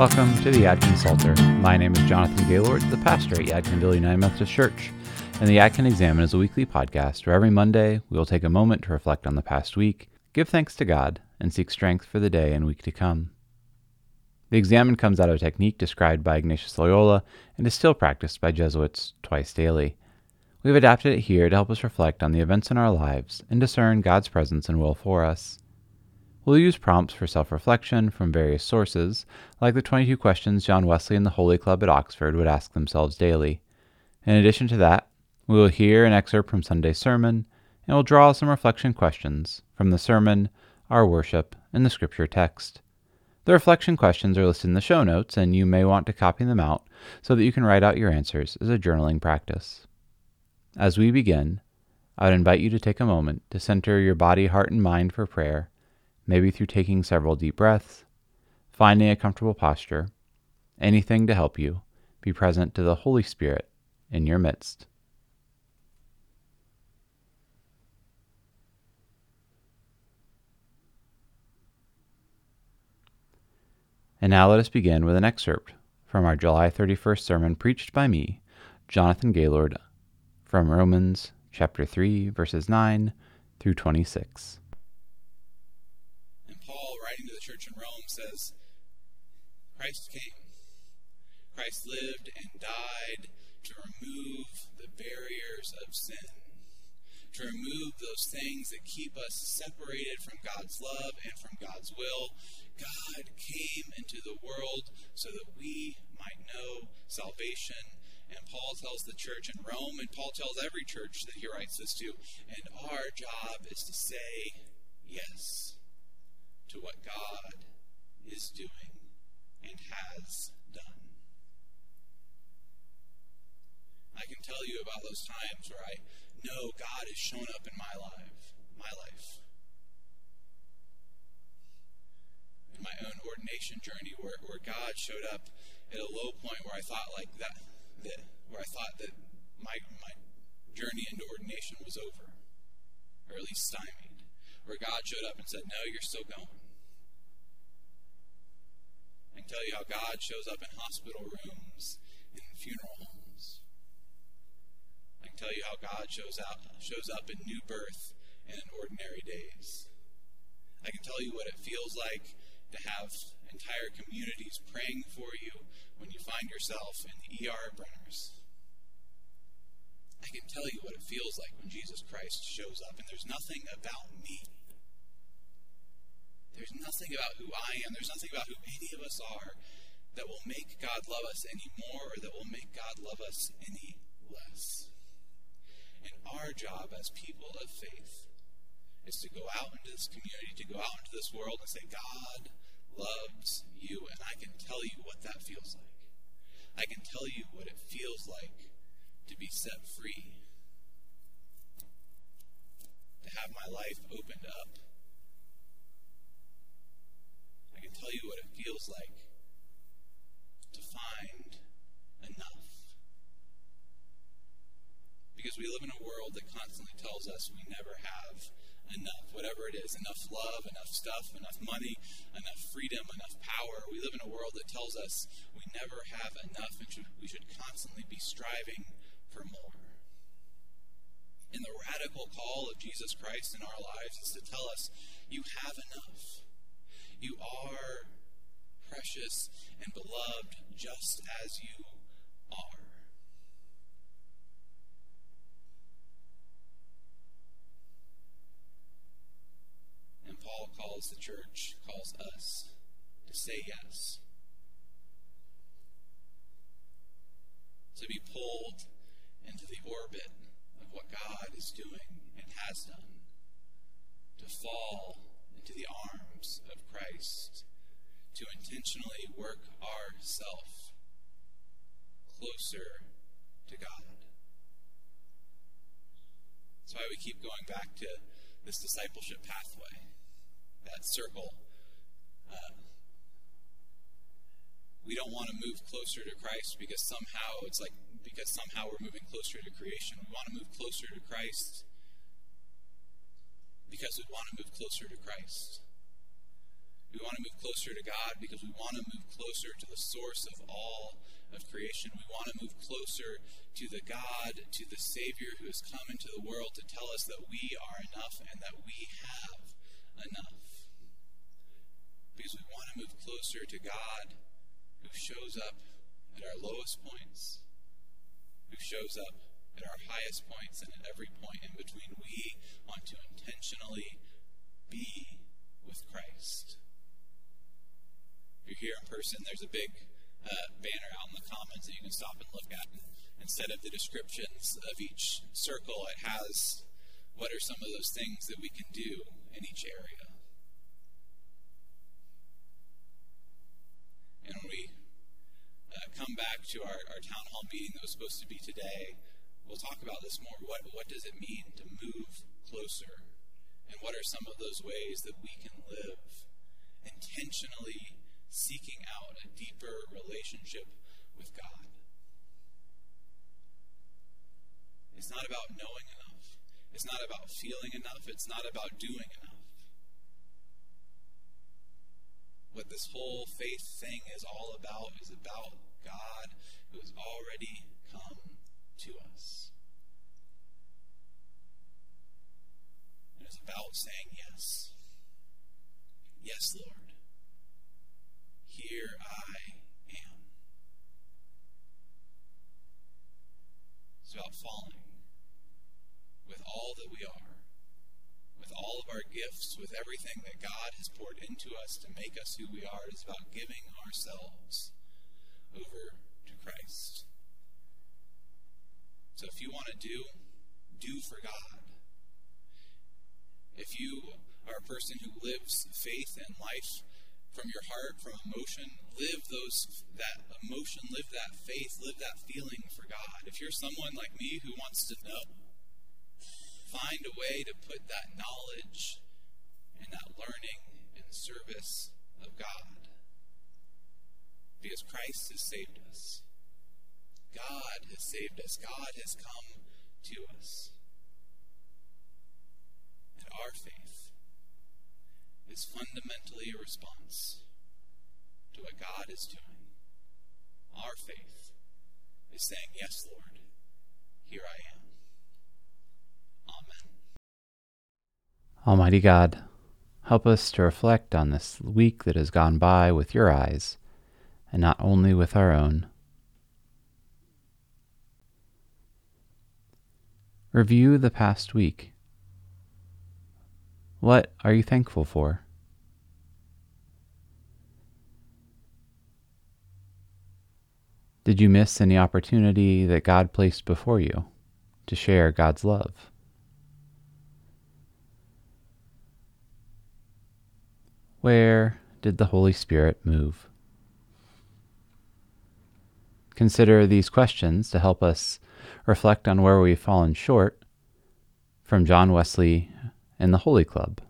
Welcome to the Yadkin Psalter. My name is Jonathan Gaylord, the pastor at Yadkinville United Methodist Church, and the Yadkin Examen is a weekly podcast where every Monday we will take a moment to reflect on the past week, give thanks to God, and seek strength for the day and week to come. The Examen comes out of a technique described by Ignatius Loyola and is still practiced by Jesuits twice daily. We've adapted it here to help us reflect on the events in our lives and discern God's presence and will for us. We'll use prompts for self reflection from various sources, like the 22 questions John Wesley and the Holy Club at Oxford would ask themselves daily. In addition to that, we will hear an excerpt from Sunday's sermon, and we'll draw some reflection questions from the sermon, our worship, and the scripture text. The reflection questions are listed in the show notes, and you may want to copy them out so that you can write out your answers as a journaling practice. As we begin, I would invite you to take a moment to center your body, heart, and mind for prayer maybe through taking several deep breaths, finding a comfortable posture, anything to help you be present to the Holy Spirit in your midst. And now let us begin with an excerpt from our July 31st sermon preached by me, Jonathan Gaylord, from Romans chapter 3, verses 9 through 26 writing to the church in Rome says, Christ came. Christ lived and died to remove the barriers of sin, to remove those things that keep us separated from God's love and from God's will. God came into the world so that we might know salvation. And Paul tells the church in Rome, and Paul tells every church that he writes this to, and our job is to say yes to what God is doing and has done. I can tell you about those times where I know God has shown up in my life, my life. In my own ordination journey where, where God showed up at a low point where I thought like that, that where I thought that my my journey into ordination was over. Or at least stymied. Where God showed up and said, No, you're still going. Can tell you how God shows up in hospital rooms, in funeral homes. I can tell you how God shows up shows up in new birth and in ordinary days. I can tell you what it feels like to have entire communities praying for you when you find yourself in the ER Brenners. I can tell you what it feels like when Jesus Christ shows up, and there's nothing about me there's nothing about who I am, there's nothing about who any of us are that will make God love us any more or that will make God love us any less. And our job as people of faith is to go out into this community, to go out into this world and say, God loves you. And I can tell you what that feels like. I can tell you what it feels like to be set free, to have my life opened up tell you what it feels like to find enough. Because we live in a world that constantly tells us we never have enough, whatever it is enough love, enough stuff, enough money, enough freedom, enough power. We live in a world that tells us we never have enough and should, we should constantly be striving for more. And the radical call of Jesus Christ in our lives is to tell us you have enough. You are precious and beloved just as you are. And Paul calls the church, calls us to say yes. To be pulled into the orbit of what God is doing and has done. To fall into the arms of Christ to intentionally work ourself closer to God. That's why we keep going back to this discipleship pathway, that circle. Uh, we don't want to move closer to Christ because somehow it's like because somehow we're moving closer to creation. We want to move closer to Christ because we want to move closer to Christ. We want to move closer to God because we want to move closer to the source of all of creation. We want to move closer to the God, to the Savior who has come into the world to tell us that we are enough and that we have enough. Because we want to move closer to God who shows up at our lowest points, who shows up at our highest points, and at every point in between. We want to intentionally be with Christ. If you're here in person, there's a big uh, banner out in the Commons that you can stop and look at. And instead of the descriptions of each circle, it has what are some of those things that we can do in each area. And when we uh, come back to our, our town hall meeting that was supposed to be today, we'll talk about this more. What, what does it mean to move closer? And what are some of those ways that we can live intentionally seeking out a deeper relationship with God. It's not about knowing enough. It's not about feeling enough. It's not about doing enough. What this whole faith thing is all about is about God who has already come to us. It's about saying yes. Yes, Lord. Here I am. It's about falling with all that we are, with all of our gifts, with everything that God has poured into us to make us who we are. It's about giving ourselves over to Christ. So if you want to do, do for God. If you are a person who lives faith and life from your heart, from emotion. Live those that emotion, live that faith, live that feeling for God. If you're someone like me who wants to know, find a way to put that knowledge and that learning in service of God. Because Christ has saved us. God has saved us. God has come to us. And our faith is fundamentally a response to what God is doing. Our faith is saying, Yes, Lord, here I am. Amen. Almighty God, help us to reflect on this week that has gone by with your eyes, and not only with our own. Review the past week. What are you thankful for? Did you miss any opportunity that God placed before you to share God's love? Where did the Holy Spirit move? Consider these questions to help us reflect on where we've fallen short from John Wesley in the Holy Club?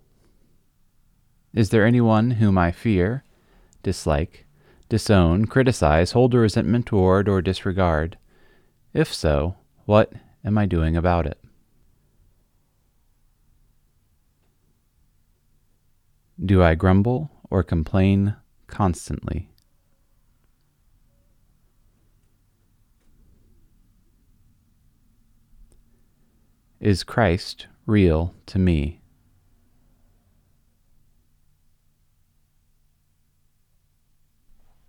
Is there anyone whom I fear, dislike, disown, criticize, hold a resentment toward, or disregard? If so, what am I doing about it? Do I grumble or complain constantly? Is Christ real to me?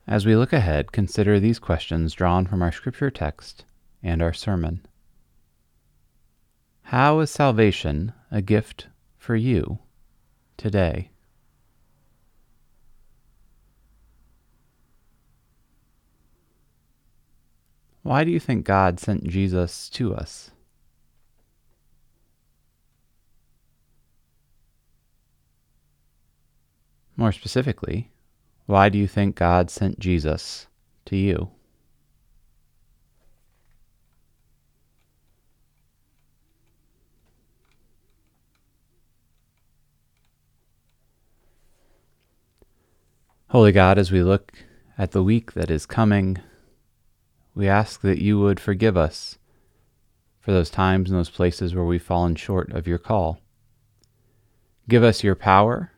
As we look ahead, consider these questions drawn from our scripture text and our sermon. How is salvation a gift for you today? Why do you think God sent Jesus to us? More specifically, why do you think God sent Jesus to you? Holy God, as we look at the week that is coming, we ask that you would forgive us for those times and those places where we've fallen short of your call. Give us your power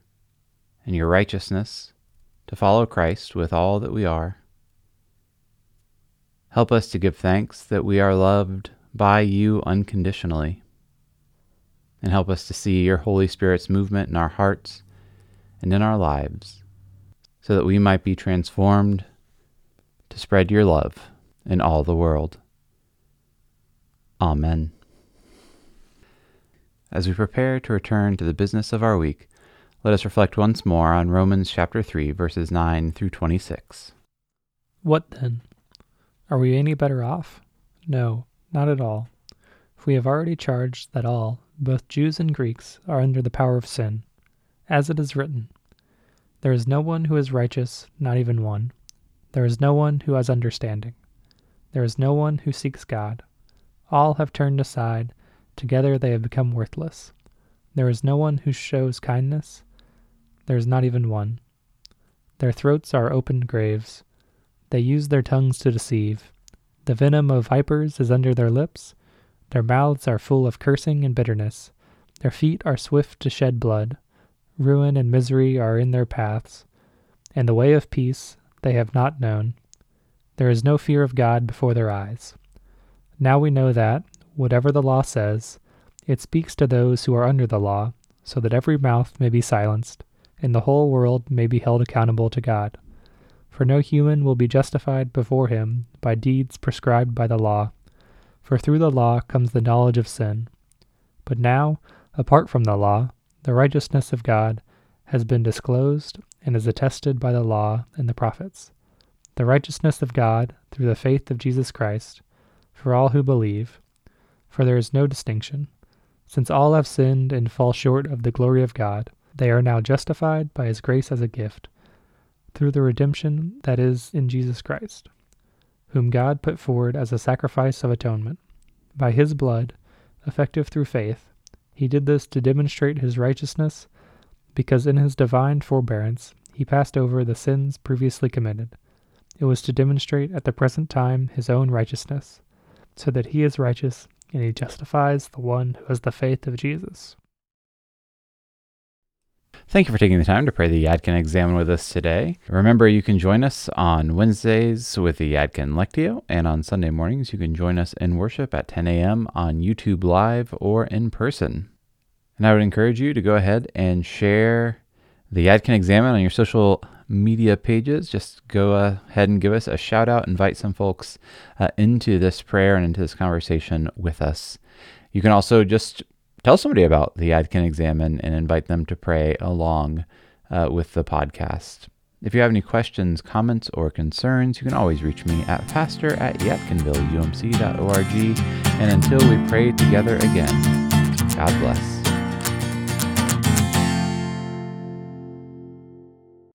and your righteousness to follow Christ with all that we are. Help us to give thanks that we are loved by you unconditionally. And help us to see your Holy Spirit's movement in our hearts and in our lives so that we might be transformed to spread your love in all the world. Amen. As we prepare to return to the business of our week, let us reflect once more on Romans chapter 3, verses 9 through 26. What then? Are we any better off? No, not at all. For we have already charged that all, both Jews and Greeks, are under the power of sin. As it is written, There is no one who is righteous, not even one. There is no one who has understanding. There is no one who seeks God. All have turned aside, together they have become worthless. There is no one who shows kindness. There is not even one. Their throats are open graves. They use their tongues to deceive. The venom of vipers is under their lips. Their mouths are full of cursing and bitterness. Their feet are swift to shed blood. Ruin and misery are in their paths. And the way of peace they have not known. There is no fear of God before their eyes. Now we know that, whatever the law says, it speaks to those who are under the law, so that every mouth may be silenced, and the whole world may be held accountable to God. For no human will be justified before him by deeds prescribed by the law, for through the law comes the knowledge of sin. But now, apart from the law, the righteousness of God has been disclosed and is attested by the law and the prophets. The righteousness of God through the faith of Jesus Christ for all who believe, for there is no distinction. Since all have sinned and fall short of the glory of God, they are now justified by his grace as a gift, through the redemption that is in Jesus Christ, whom God put forward as a sacrifice of atonement. By his blood, effective through faith, he did this to demonstrate his righteousness, because in his divine forbearance he passed over the sins previously committed. It was to demonstrate at the present time his own righteousness, so that he is righteous and he justifies the one who has the faith of Jesus. Thank you for taking the time to pray the Yadkin Examen with us today. Remember, you can join us on Wednesdays with the Yadkin Lectio, and on Sunday mornings, you can join us in worship at 10 a.m. on YouTube Live or in person. And I would encourage you to go ahead and share the Yadkin Examen on your social media pages. Just go ahead and give us a shout out, invite some folks uh, into this prayer and into this conversation with us. You can also just tell somebody about the Yadkin Examen and invite them to pray along uh, with the podcast. If you have any questions, comments, or concerns, you can always reach me at pastor at yadkinvilleumc.org. And until we pray together again, God bless.